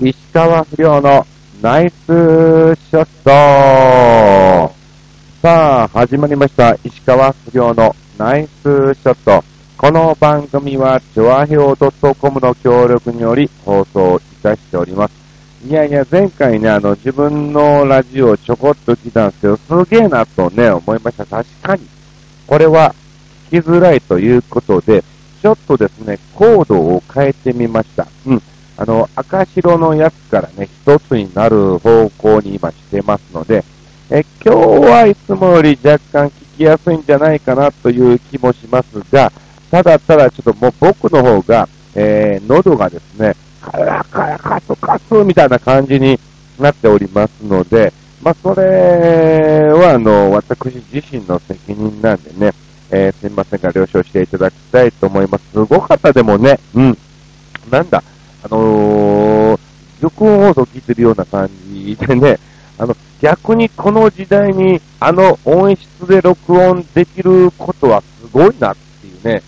石川不良のナイスショットさあ、始まりました。石川不良のナイスショット。この番組は、チョアヘオ .com の協力により放送いたしております。いやいや、前回ね、あの、自分のラジオをちょこっと聞いたんですけど、すげえなとね、思いました。確かに。これは、聞きづらいということで、ちょっとですね、コードを変えてみました。うん。あの、赤白のやつからね、一つになる方向に今してますので、え今日はいつもより若干聞きやすいんじゃないかなという気もしますが、ただただちょっともう僕の方が、えー、喉がですね、カラカラカスカスみたいな感じになっておりますので、まあ、それは、あの、私自身の責任なんでね、えー、すいませんが、了承していただきたいと思います。すごかったでもね、うん。なんだ、あのー、録音放送聞いてるような感じでね、あの、逆にこの時代にあの音質で録音できることはすごいなっていうね、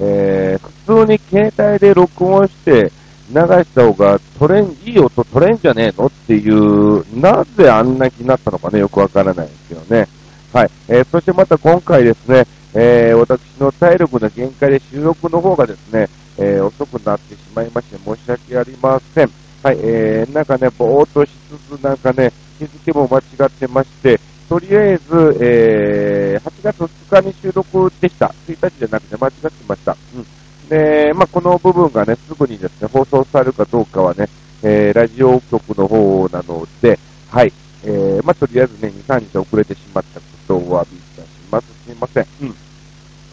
えー、普通に携帯で録音して流した方が取れん、いい音取れんじゃねえのっていう、なぜあんな気になったのかね、よくわからないですけどね。はい。えー、そしてまた今回ですね、えー、私の体力の限界で収録の方がですね、えー、遅くなってしまいまして申し訳ありません。はい、えー、なんかね、ぼーっとしつつ、なんかね、日付も間違ってまして、とりあえず、えー、8月2日に収録でした。1日じゃなくて間違ってました。うん。で、まあ、この部分がね、すぐにですね、放送されるかどうかはね、えー、ラジオ局の方なので、はい、えー、まあ、とりあえずね、2、3日遅れてしまったことをお詫びいたします。すいません。うん。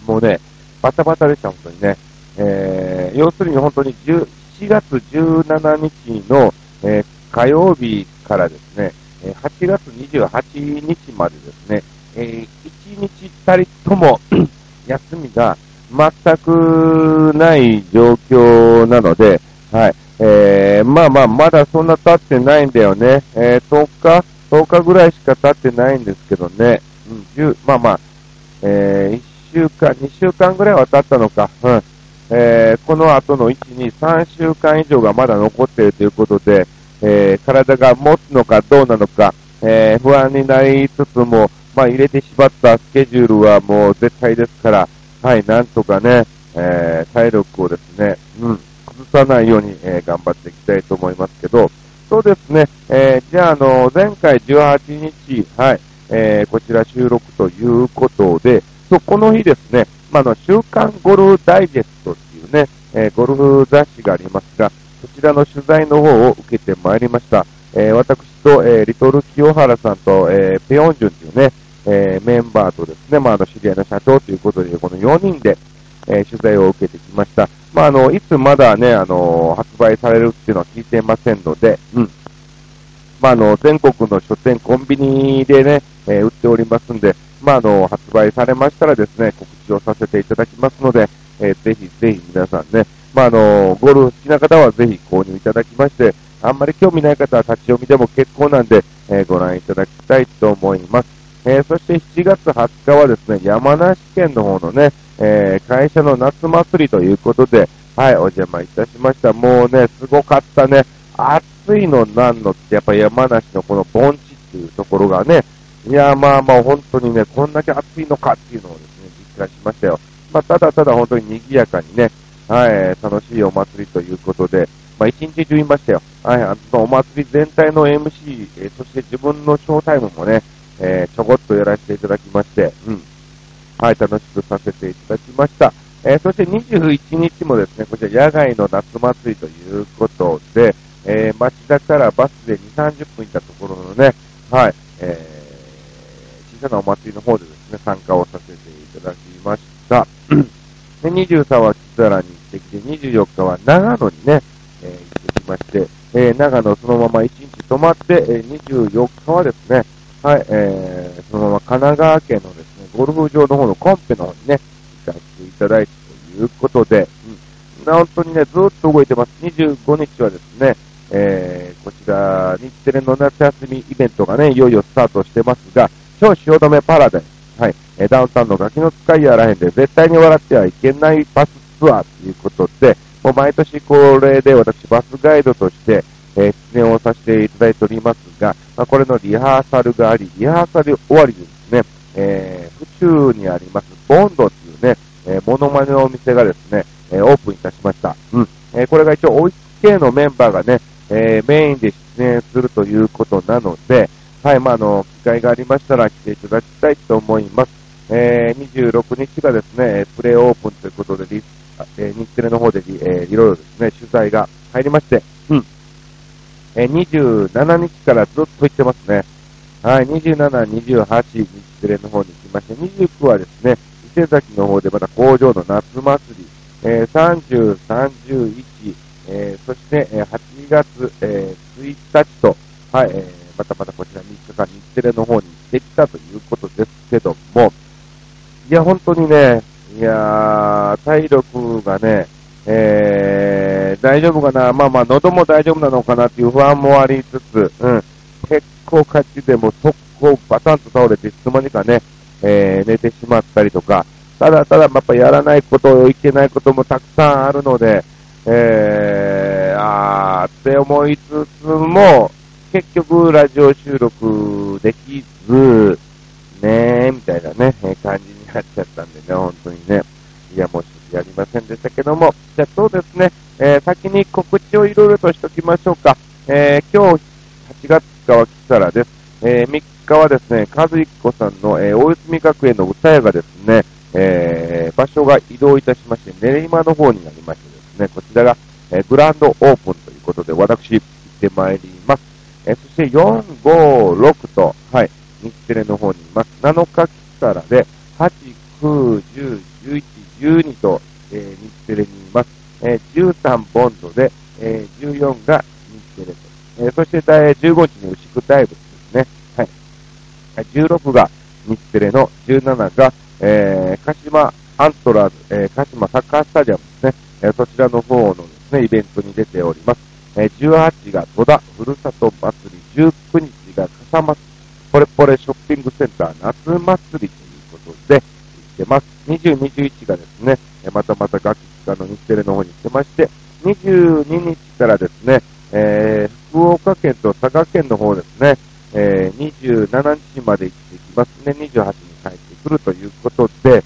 もうね、バタバタでした、本当にね。えー、要するに本当に7月17日の、えー、火曜日からですね、8月28日までですね、え、1日たりとも 休みが全くない状況なので、はい、えー、まあまあ、まだそんな経ってないんだよね。えー、10日 ?10 日ぐらいしか経ってないんですけどね。うん、10、まあまあ、えー、1週間、2週間ぐらいは経ったのか。うん。えー、この後の1、2、3週間以上がまだ残っているということで、えー、体が持つのかどうなのか、えー、不安になりつつも、まあ、入れてしまったスケジュールはもう絶対ですから、はい、なんとかね、えー、体力をですね、うん、崩さないように、えー、頑張っていきたいと思いますけど、そうですね、えー、じゃあ、あの、前回18日、はい、えー、こちら収録ということで、そこの日ですね、まあ、の、週刊ゴルフダイジェストっていうね、えー、ゴルフ雑誌がありますが、そちらの取材の方を受けてまいりました。えー、私と、えー、リトル清原さんと、えー、ペヨンジュンというね、えメンバーとですね、まあ、あの、知り合いの社長ということで、この4人で、え取材を受けてきました。まあ、あの、いつまだね、あの、発売されるっていうのは聞いてませんので、うん。まあ、あの、全国の書店、コンビニでね、え売っておりますんで、まあ、あの、発売されましたらですね、告知をさせていただきますので、えー、ぜひぜひ皆さんね、まあ、あの、ゴルフ好きな方はぜひ購入いただきまして、あんまり興味ない方は立ち読みでも結構なんで、えー、ご覧いただきたいと思います。えー、そして7月20日はですね、山梨県の方のね、えー、会社の夏祭りということで、はい、お邪魔いたしました。もうね、すごかったね。暑いのなんのって、やっぱ山梨のこの盆地っていうところがね、いや、まあまあ本当にね、こんだけ暑いのかっていうのをですね、実感しましたよ。まあ、ただただ本当に賑やかにね、はい、楽しいお祭りということで、まあ、一日中いましたよ。はい、あの、お祭り全体の MC、えー、そして自分のショータイムもね、えー、ちょこっとやらせていただきまして、うん。はい、楽しくさせていただきました。えー、そして21日もですね、こちら野外の夏祭りということで、えー、町田からバスで2、30分行ったところのね、はい、えー、小さなお祭りの方でですね、参加をさせていただきました。で、23は木更にってきて、24日は長野にね、えー、行ってきまして、えー、長野そのまま1日泊まって、えー、24日はですね、はい、えー、そのまま神奈川県のですね、ゴルフ場の方のコンペの方にね、行かせていただいたということで、うん、本当にね、ずっと動いてます。25日はですね、えー、こちら、日テレの夏休みイベントがね、いよいよスタートしてますが、超汐留パラダイス、はい、えダウンタウンのガキの使いやらへんで、絶対に笑ってはいけないバスツアーということで、もう毎年これで私バスガイドとして、え出演をさせていただいておりますが、まあ、これのリハーサルがあり、リハーサル終わりでですね、えー、府中にありますボンドっていうね、えー、モノマネのお店がですね、えーオープンいたしました。うん。えーこれが一応、オイス系のメンバーがね、えーメインで出演するということなので、はい、まあ、あの、機会がありましたら来ていただきたいと思います。えー、26日がですね、プレイオープンということで、リえー日テレの方で、えーいろいろですね、取材が入りまして、うん。えー27日からずっと行ってますね。はい、27、28、日テレの方に行きまして、29はですね、伊勢崎の方でまた工場の夏祭り、えー30、31、えーそして、えー8月、えー1日と、はい、えーまたまたこちら3日間日テレの方に行ってきたということですけども、いや、本当にね、いや、体力がね、えー、大丈夫かな。まあまあ、喉も大丈夫なのかなっていう不安もありつつ、うん、結構勝ちでも速攻バタンと倒れて、いつの間にかね、えー、寝てしまったりとか、ただただやっぱやらないこと、いけないこともたくさんあるので、えー、あーって思いつつも、結局ラジオ収録できず、ねー、みたいなね、感じになっちゃったんでね、本当にね。いや、もうちょっとやりませんでしたけども、じゃあそうですね、えー先に告知をいろいろとしときましょうか。えー今日8月5日はキサラです。えー3日はですね、和彦さんの、えー大泉学園の歌屋がですね、えー場所が移動いたしまして、練馬の方になりましてですね、こちらが、えグランドオープンということで、私、行ってまいります。えそして4、5、6と、はい、日テレの方にいます。7日キサラで、8、9、10、11、12と、えー日テレにいます。えー13ポンドで、えー14が日テレと。えーそして、えー15日に牛久大仏ですね。はい。16が日テレの、17が、えー鹿島アントラーズ、えー鹿島サッカースタジアムですね。えーそちらの方のですね、イベントに出ております。18が戸田ふるさと祭り、19日が笠松ポレポレショッピングセンター夏祭りということで、行ってます。20、21がですね、またまた楽器家の日テレの方に行ってまして、22日からですね、えー福岡県と佐賀県の方ですね、えー27日まで行ってきますね、28に帰ってくるということで、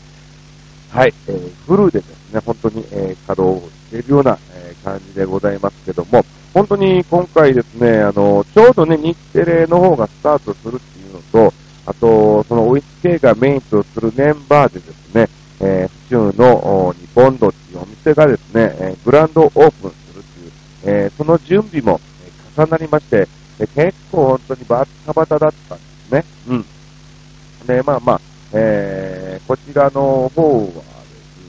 はい、えーフルでですね、本当に、えー稼働しているような、えー感じでございますけども、本当に今回ですね、あの、ちょうどね、日テレの方がスタートするっていうのと、あと、そのオイス系がメインとするメンバーでですね、えー府中のお日本ドっていうお店がですね、えーグランドオープンするっていう、えーその準備も、重なりまして、え結構本当にバッタバタだったんですね。うん。で、まあまあ、えーこちらの方はで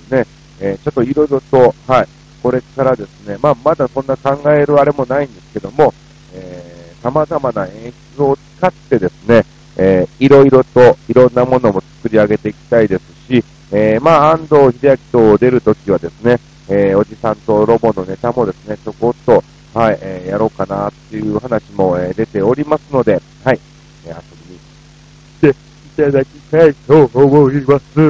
すね、えーちょっといろいろと、はい、これからですね、まあまだそんな考えるあれもないんですけども、えー、様々な演出を使ってですね、えーいろいろといろんなものも作り上げていきたいですし、えーまあ安藤秀明と出るときはですね、えーおじさんとロボのネタもですね、ちょこっと、はい、えーやろうかなっていう話も、えー出ておりますので、はい、えー遊びに来ていただきたいと思います。と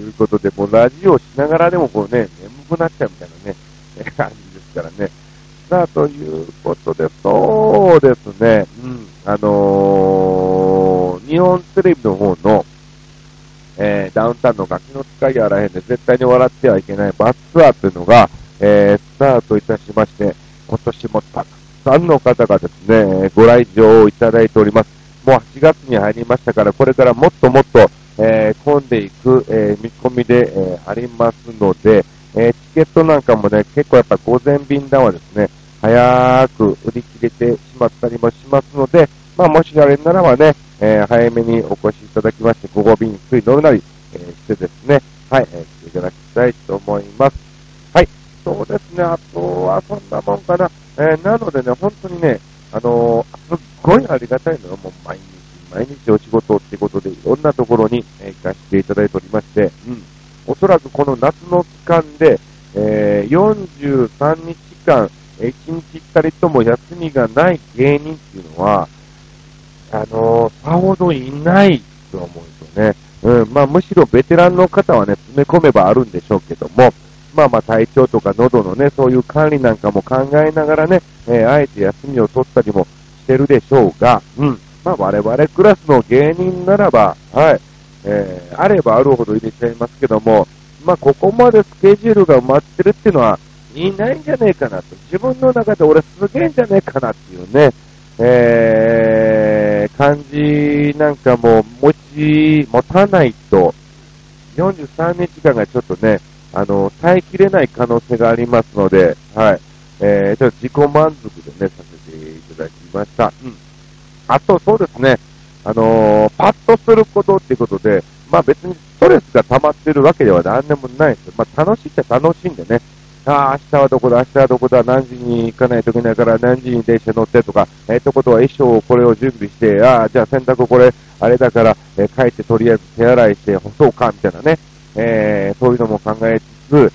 いうことで、もうラジオしながらでもこうね、眠くなっちゃうみたいなね、えー感じですからね。さあ、ということで、そうですね、うん、あのー日本テレビの方の、えーダウンタウンのガキの使いあらへんで絶対に笑ってはいけないバスツアーというのが、えースタートいたしまして、今年もたくさんの方がですね、えーご来場いただいております。もう8月に入りましたから、これからもっともっと、えー混んでいく、えー見込みで、えーありますので、えーチケットなんかもね、結構やっぱ午前便談はですね、早く売り切れてしまったりもしますので、まあもしあれならばね、えー早めにお越しいただきまして、午後便につい乗るなり、えーしてですね、はい、えー来ていただきたいと思います。はい、そうですね、あとはそんなもんかな。えーなのでね、本当にね、あのーすっごいありがたいのがもう毎日、毎日お仕事ってことで、いろんなところに、え行かせていただいておりまして、うん。おそらくこの夏の期間で、えー43日間、1日たりとも休みがない芸人っていうのは、あのーさほどいないと思うんですよね。うん、まあむしろベテランの方はね、詰め込めばあるんでしょうけども、まあまあ体調とか喉のね、そういう管理なんかも考えながらね、えー、あえて休みを取ったりもしてるでしょうが、うん。まあ我々クラスの芸人ならば、はい、えー、あればあるほど入れちゃいますけども、まあここまでスケジュールが埋まってるっていうのは、いないんじゃねえかなと。自分の中で俺すげえんじゃねえかなっていうね、えー、感じなんかも持ち、持たないと、43日間がちょっとね、あの、耐えきれない可能性がありますので、はい。えー、ちょっと自己満足でね、させていただきました。うん。あと、そうですね、あのー、パッとすることっていうことで、まあ別にストレスが溜まってるわけでは何でもないですまあ楽しいっちゃ楽しいんでね、ああ、明日はどこだ、明日はどこだ、何時に行かないといけないから何時に電車乗ってとか、えー、ってことは衣装をこれを準備して、ああ、じゃあ洗濯これ、あれだから、えー、帰ってとりあえず手洗いして干そうか、みたいなね、えー、そういうのも考えつつ、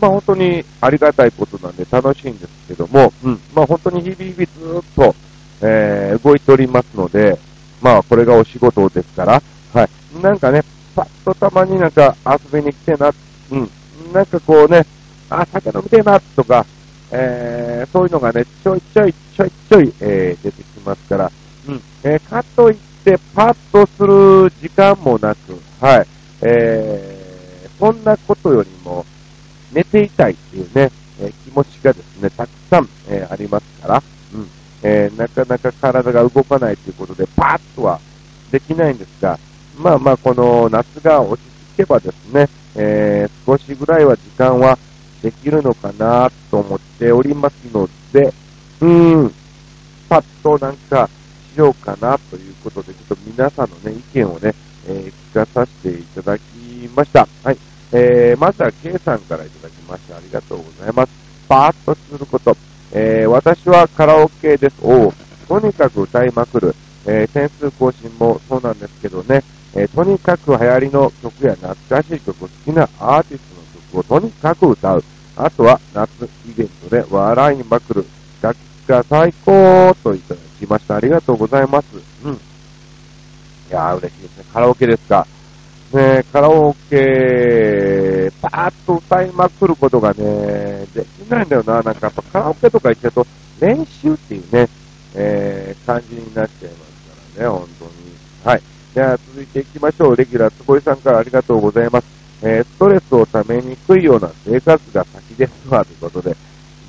まあ本当にありがたいことなんで楽しいんですけども、うん、まあ本当に日々日々ずっと、えー、動いておりますので、まあこれがお仕事ですから、はい。なんかね、パッとたまになんか遊びに来てな、うん、なんかこうね、あ、酒飲みてえな、とか、えー、そういうのがね、ちょいちょい、ちょいちょい、えー、出てきますから、うん、えー、かといって、パッとする時間もなく、はい、えー、そんなことよりも、寝ていたいっていうね、えー、気持ちがですね、たくさん、えー、ありますから、えー、なかなか体が動かないということで、パーッとはできないんですが、まあまあ、この夏が落ち着けばですね、えー、少しぐらいは時間はできるのかなと思っておりますので、うーん、パッとなんかしようかなということで、ちょっと皆さんのね、意見をね、えー、聞かさせていただきました。はい。えー、まずは K さんからいただきましてありがとうございます。パーッとすること。えー、私はカラオケです。おとにかく歌いまくる。えー、点数更新もそうなんですけどね、えー、とにかく流行りの曲や懐かしい曲、好きなアーティストの曲をとにかく歌う。あとは夏イベントで笑いまくる。楽器が最高といただきました。ありがとうございます。うん。いやー嬉しいですね。カラオケですか。ねカラオケ、パーッと歌いまくることがね、できないんだよな。なんかやっぱカラオケとか行っちゃうと、練習っていうね、えー、感じになっちゃいますからね、本当に。はい。じゃあ続いていきましょう。レギュラー、つぼいさんからありがとうございます。えー、ストレスをためにくいような生活が先ですわ、ということで。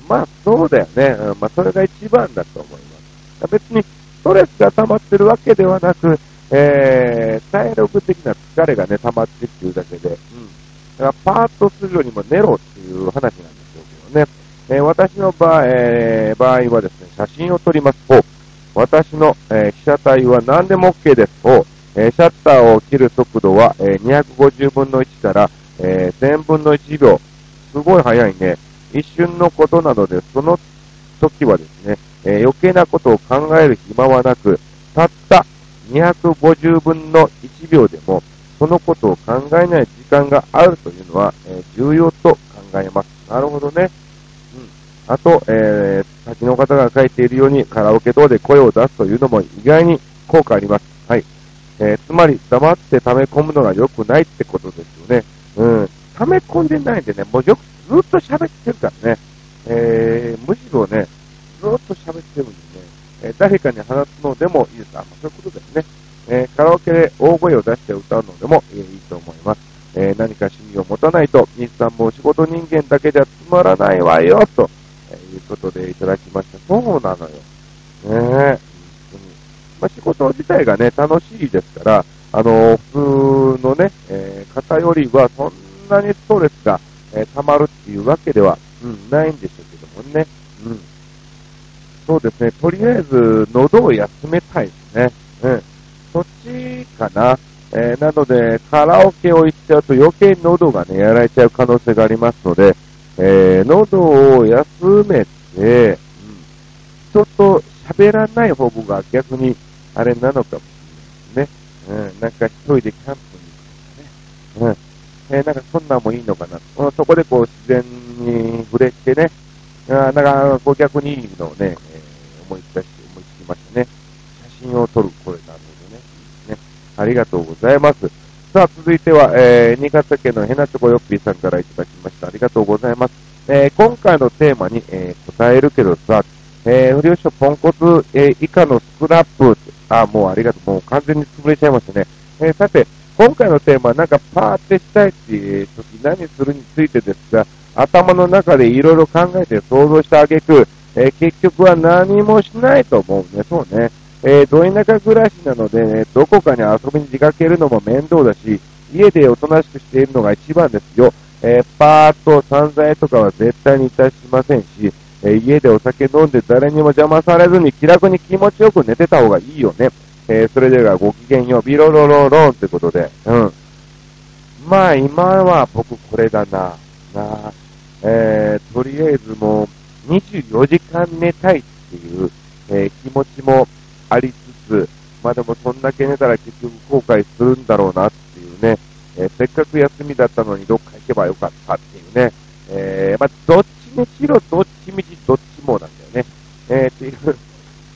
まあ、そうだよね。うん、まあ、それが一番だと思います。別に、ストレスが溜まってるわけではなく、えー、体力的な疲れがね、溜まってっていうだけで、うん。だからパートするよりも寝ろっていう話なんでしょうけどね。えー、私の場合、えー、場合はですね、写真を撮ります。お私の、えー、被写体は何でも OK です。おえ、シャッターを切る速度は、えー、250分の1から、え、1000分の1秒。すごい速いね。一瞬のことなので、その時はですね、え余計なことを考える暇はなく、たった250分の1秒でも、そのことを考えない間があるというのは、え重要と考えます。なるほどね。うん。あと、えー、先の方が書いているように、カラオケ等で声を出すというのも意外に効果あります。はい。えー、つまり、黙って溜め込むのが良くないってことですよね。うん。溜め込んでないんでね、もうよくずっと喋ってるからね。えー、むしろね、ずっと喋ってるんでね、えー、誰かに話すのでもいいです。あ、そういうことですね。えー、カラオケで大声を出して歌うのでも、えー、いいと思います。えー、何か趣味を持たないと、日産も仕事人間だけじゃつまらないわよ、と、えいうことでいただきました。そうなのよ。ねえ。まあ、仕事自体がね、楽しいですから、あの、普通のね、えー、方よりはそんなにストレスが、え、溜まるっていうわけでは、うん、ないんでしょうけどもね。うん。そうですね、とりあえず、喉を休めたいですね。うん。そっちかな。えー、なので、カラオケを行っちゃうと余計に喉がね、やられちゃう可能性がありますので、えー、喉を休めて、うん、ちょっと喋らない方が逆にあれなのかもしれないですね。うん、なんか一人でキャンプに行くとかね。うん。えー、なんかそんなんもいいのかな。そこでこう自然に触れてね、あなんかこう逆にいいのをね、えー、思い出して、思いつきましたね。写真を撮る、これなるほどね。いいで。ありがとうございます。さあ、続いては、えー、新潟県のヘナチョコヨッピーさんからいただきました。ありがとうございます。えー、今回のテーマに、えー、答えるけどさ、えー、不良書ポンコツ、えー、以下のスクラップ、あ、もうありがとう、もう完全に潰れちゃいましたね。えー、さて、今回のテーマは、なんかパーってしたいっていう時何するについてですが、頭の中でいろいろ考えて想像したあげく、えー、結局は何もしないと思うね。そうね。えー、ど田舎暮らしなので、ね、どこかに遊びに出かけるのも面倒だし、家でおとなしくしているのが一番ですよ。えー、パーッと散財とかは絶対にいたしませんし、えー、家でお酒飲んで誰にも邪魔されずに気楽に気持ちよく寝てた方がいいよね。えー、それではごきげんよう、ビロロロロンってことで、うん。まあ今は僕これだな、なえー、とりあえずもう24時間寝たいっていう、え、気持ちもありつつ、まあでもそんだけ寝たら結局後悔するんだろうなっていうね、えー、せっかく休みだったのにどっか行けばよかったっていうね、えー、まあどっちにしろどっちみちどっちもなんだよね。えー、っていう、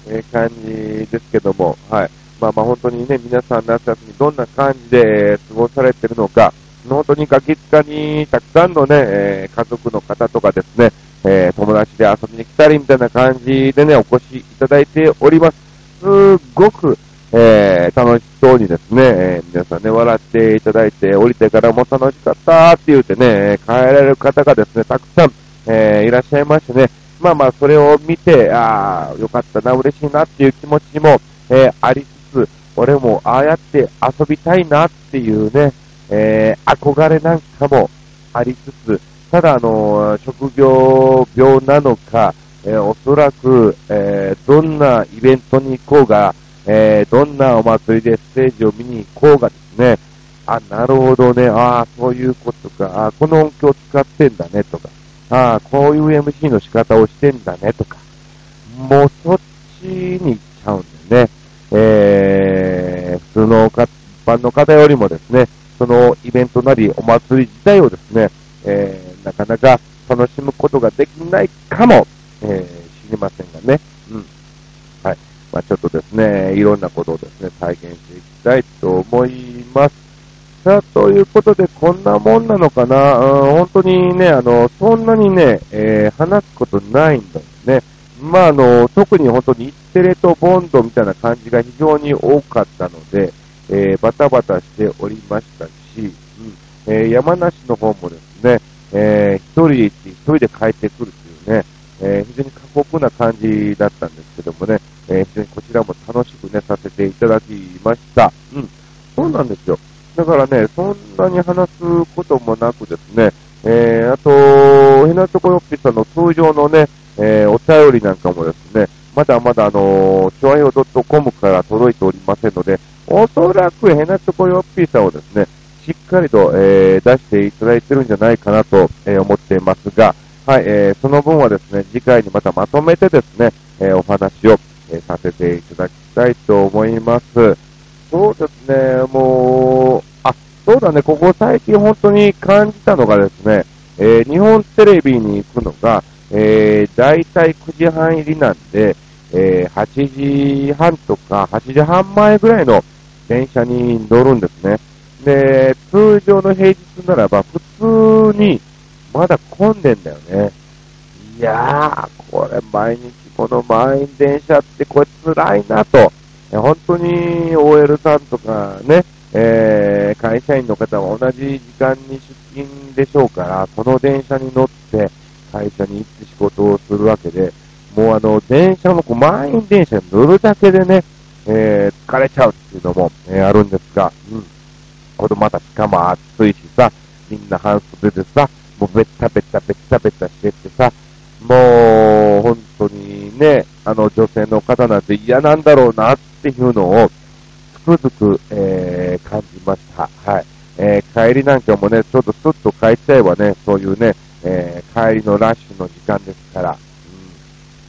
え、感じですけども、はい。まあまあ本当にね、皆さん夏休みどんな感じで過ごされてるのか、本当にガキ使にたくさんのね、えー、家族の方とかですね、えー、友達で遊びに来たりみたいな感じでね、お越しいただいております。すごく、えー、楽しそうにですね、えー、皆さんね、笑っていただいて、降りてからも楽しかったって言ってね、帰られる方がですね、たくさん、えー、いらっしゃいましてね、まあまあ、それを見て、ああ、よかったな、嬉しいなっていう気持ちも、えー、ありつつ、俺もああやって遊びたいなっていうね、えー、憧れなんかもありつつ、ただ、あの、職業病なのか、えー、おそらく、えー、どんなイベントに行こうが、えー、どんなお祭りでステージを見に行こうがですね、あ、なるほどね、ああ、そういうことか、あこの音響使ってんだね。とか、ああ、こういう MC の仕方をしてんだね。とか、もうそっちに行っちゃうんだよね。えー、普通の一般の方よりもですね、そのイベントなりお祭り自体をですね、えー、なかなか楽しむことができないかも、えー、知りませんがね。うん。はい。まあ、ちょっとですね、いろんなことをですね、体験していきたいと思います。さあ、ということで、こんなもんなのかな、うん、本当にね、あの、そんなにね、えー、話すことないんだよね。まあ、あの、特に本当に日テレとボンドみたいな感じが非常に多かったので、えー、バタバタしておりましたし、うんえー、山梨の方もですね、えー、一人で一人で帰ってくるというね、えー、非常に過酷な感じだったんですけどもね、えー、非常にこちらも楽しくね、させていただきました。うん。そうなんですよ。だからね、そんなに話すこともなくですね、えー、あと、ヘナチョコヨッピさんの通常のね、えー、お便りなんかもですね、まだまだあのー、チョアヨ .com から届いておりませんので、おそらくヘナチョコヨッピーさんをですね、しっかりと、えー、出していただいてるんじゃないかなと、えー、思っていますが、はい、えー、その分はですね、次回にまたまとめてですね、えお話を、えさせていただきたいと思います。そうですね、もう、あ、そうだね、ここ最近本当に感じたのがですね、えー、日本テレビに行くのが、えー、大体9時半入りなんで、えー、8時半とか8時半前ぐらいの電車に乗るんですね。で、通常の平日ならば普通にまだ混んでんだよね。いやー、これ毎日この満員電車ってこれ辛いなと。本当に OL さんとかね、えー、会社員の方は同じ時間に出勤でしょうから、この電車に乗って会社に行って仕事をするわけで、もうあの、電車のこう満員電車に乗るだけでね、えー、疲れちゃうっていうのも、えー、あるんですが、うん。ほどまたしかも暑いしさ、みんな半袖でさ、もうべったべったべったべったしてってさ、もう、本当にね、あの女性の方なんて嫌なんだろうなっていうのを、つくづく、えー、感じました。はい。えー、帰りなんかもね、ちょっとスッと帰っちゃえばね、そういうね、えー、帰りのラッシュの時間ですから。うん、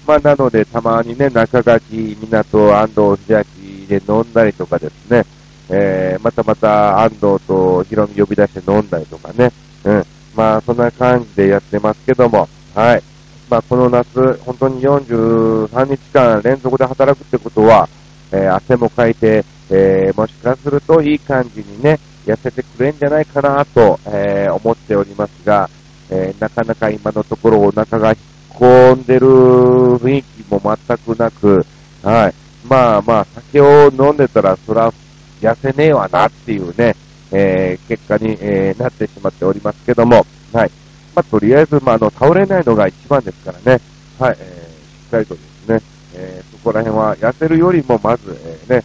まあ、なので、たまにね、中垣、港、安藤、日焼で飲んだりとかですね、えー、またまた安藤とヒロミ呼び出して飲んだりとかね、うん。まあ、そんな感じでやってますけども、はい。まあ、この夏、本当に43日間連続で働くってことは、えー、汗もかいて、えー、もしかするといい感じにね、痩せてくれんじゃないかなと、えー、思っておりますが、えー、なかなか今のところお腹が引っ込んでる雰囲気も全くなく、はい。まあまあ、酒を飲んでたら、そら、痩せねえわなっていうね、えー、結果に、えー、なってしまっておりますけども、はい。まあ、とりあえず、まあ、あの、倒れないのが一番ですからね、はい、えー、しっかりとですね、えー、そこら辺は痩せるよりもまず、えー、ね、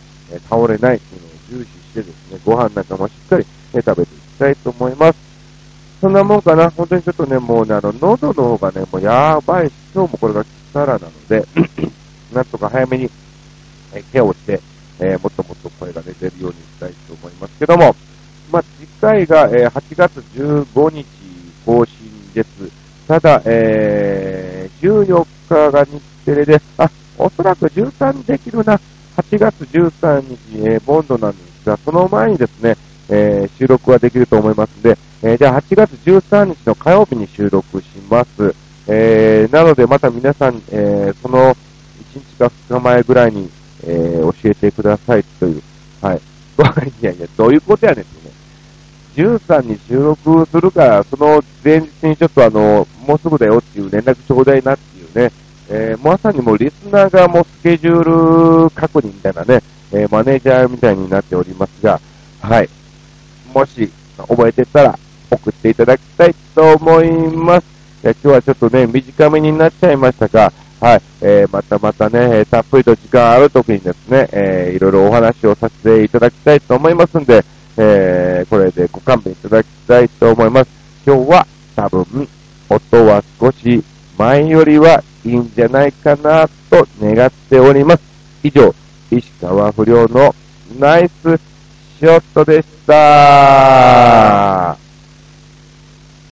倒れないっていうのを重視してですね、ご飯なんかもしっかり、ね、食べていきたいと思います。そんなもんかな。本当にちょっとね、もうね、あの、喉の方がね、もうやばいし、今日もこれが力なので、なんとか早めに、えケアをして、えー、もっともっと声が出てるようにしたいと思いますけども、回が、えー、8月15日更新です。ただ、えー、14日が日テレで、あ、おそらく13できるな。8月13日、えー、ボンドなんですが、その前にですね、えー、収録はできると思いますので、えー、じゃあ8月13日の火曜日に収録します。えー、なのでまた皆さん、えー、その1日か2日前ぐらいに、えー、教えてくださいという。はい。いやいや、どういうことやねんってね。13に収録するから、その前日にちょっとあの、もうすぐだよっていう連絡ちょうだいなっていうね、えー、まさにもうリスナーがもうスケジュール確認みたいなね、えー、マネージャーみたいになっておりますが、はい。もし、覚えてたら送っていただきたいと思います。え今日はちょっとね、短めになっちゃいましたが、はい、えー、またまたね、たっぷりと時間ある時にですね、えー、いろいろお話をさせていただきたいと思いますんで、えー、これでご勘弁いただきたいと思います。今日は多分、音は少し前よりはいいんじゃないかなと願っております。以上、石川不良のナイスショットでした。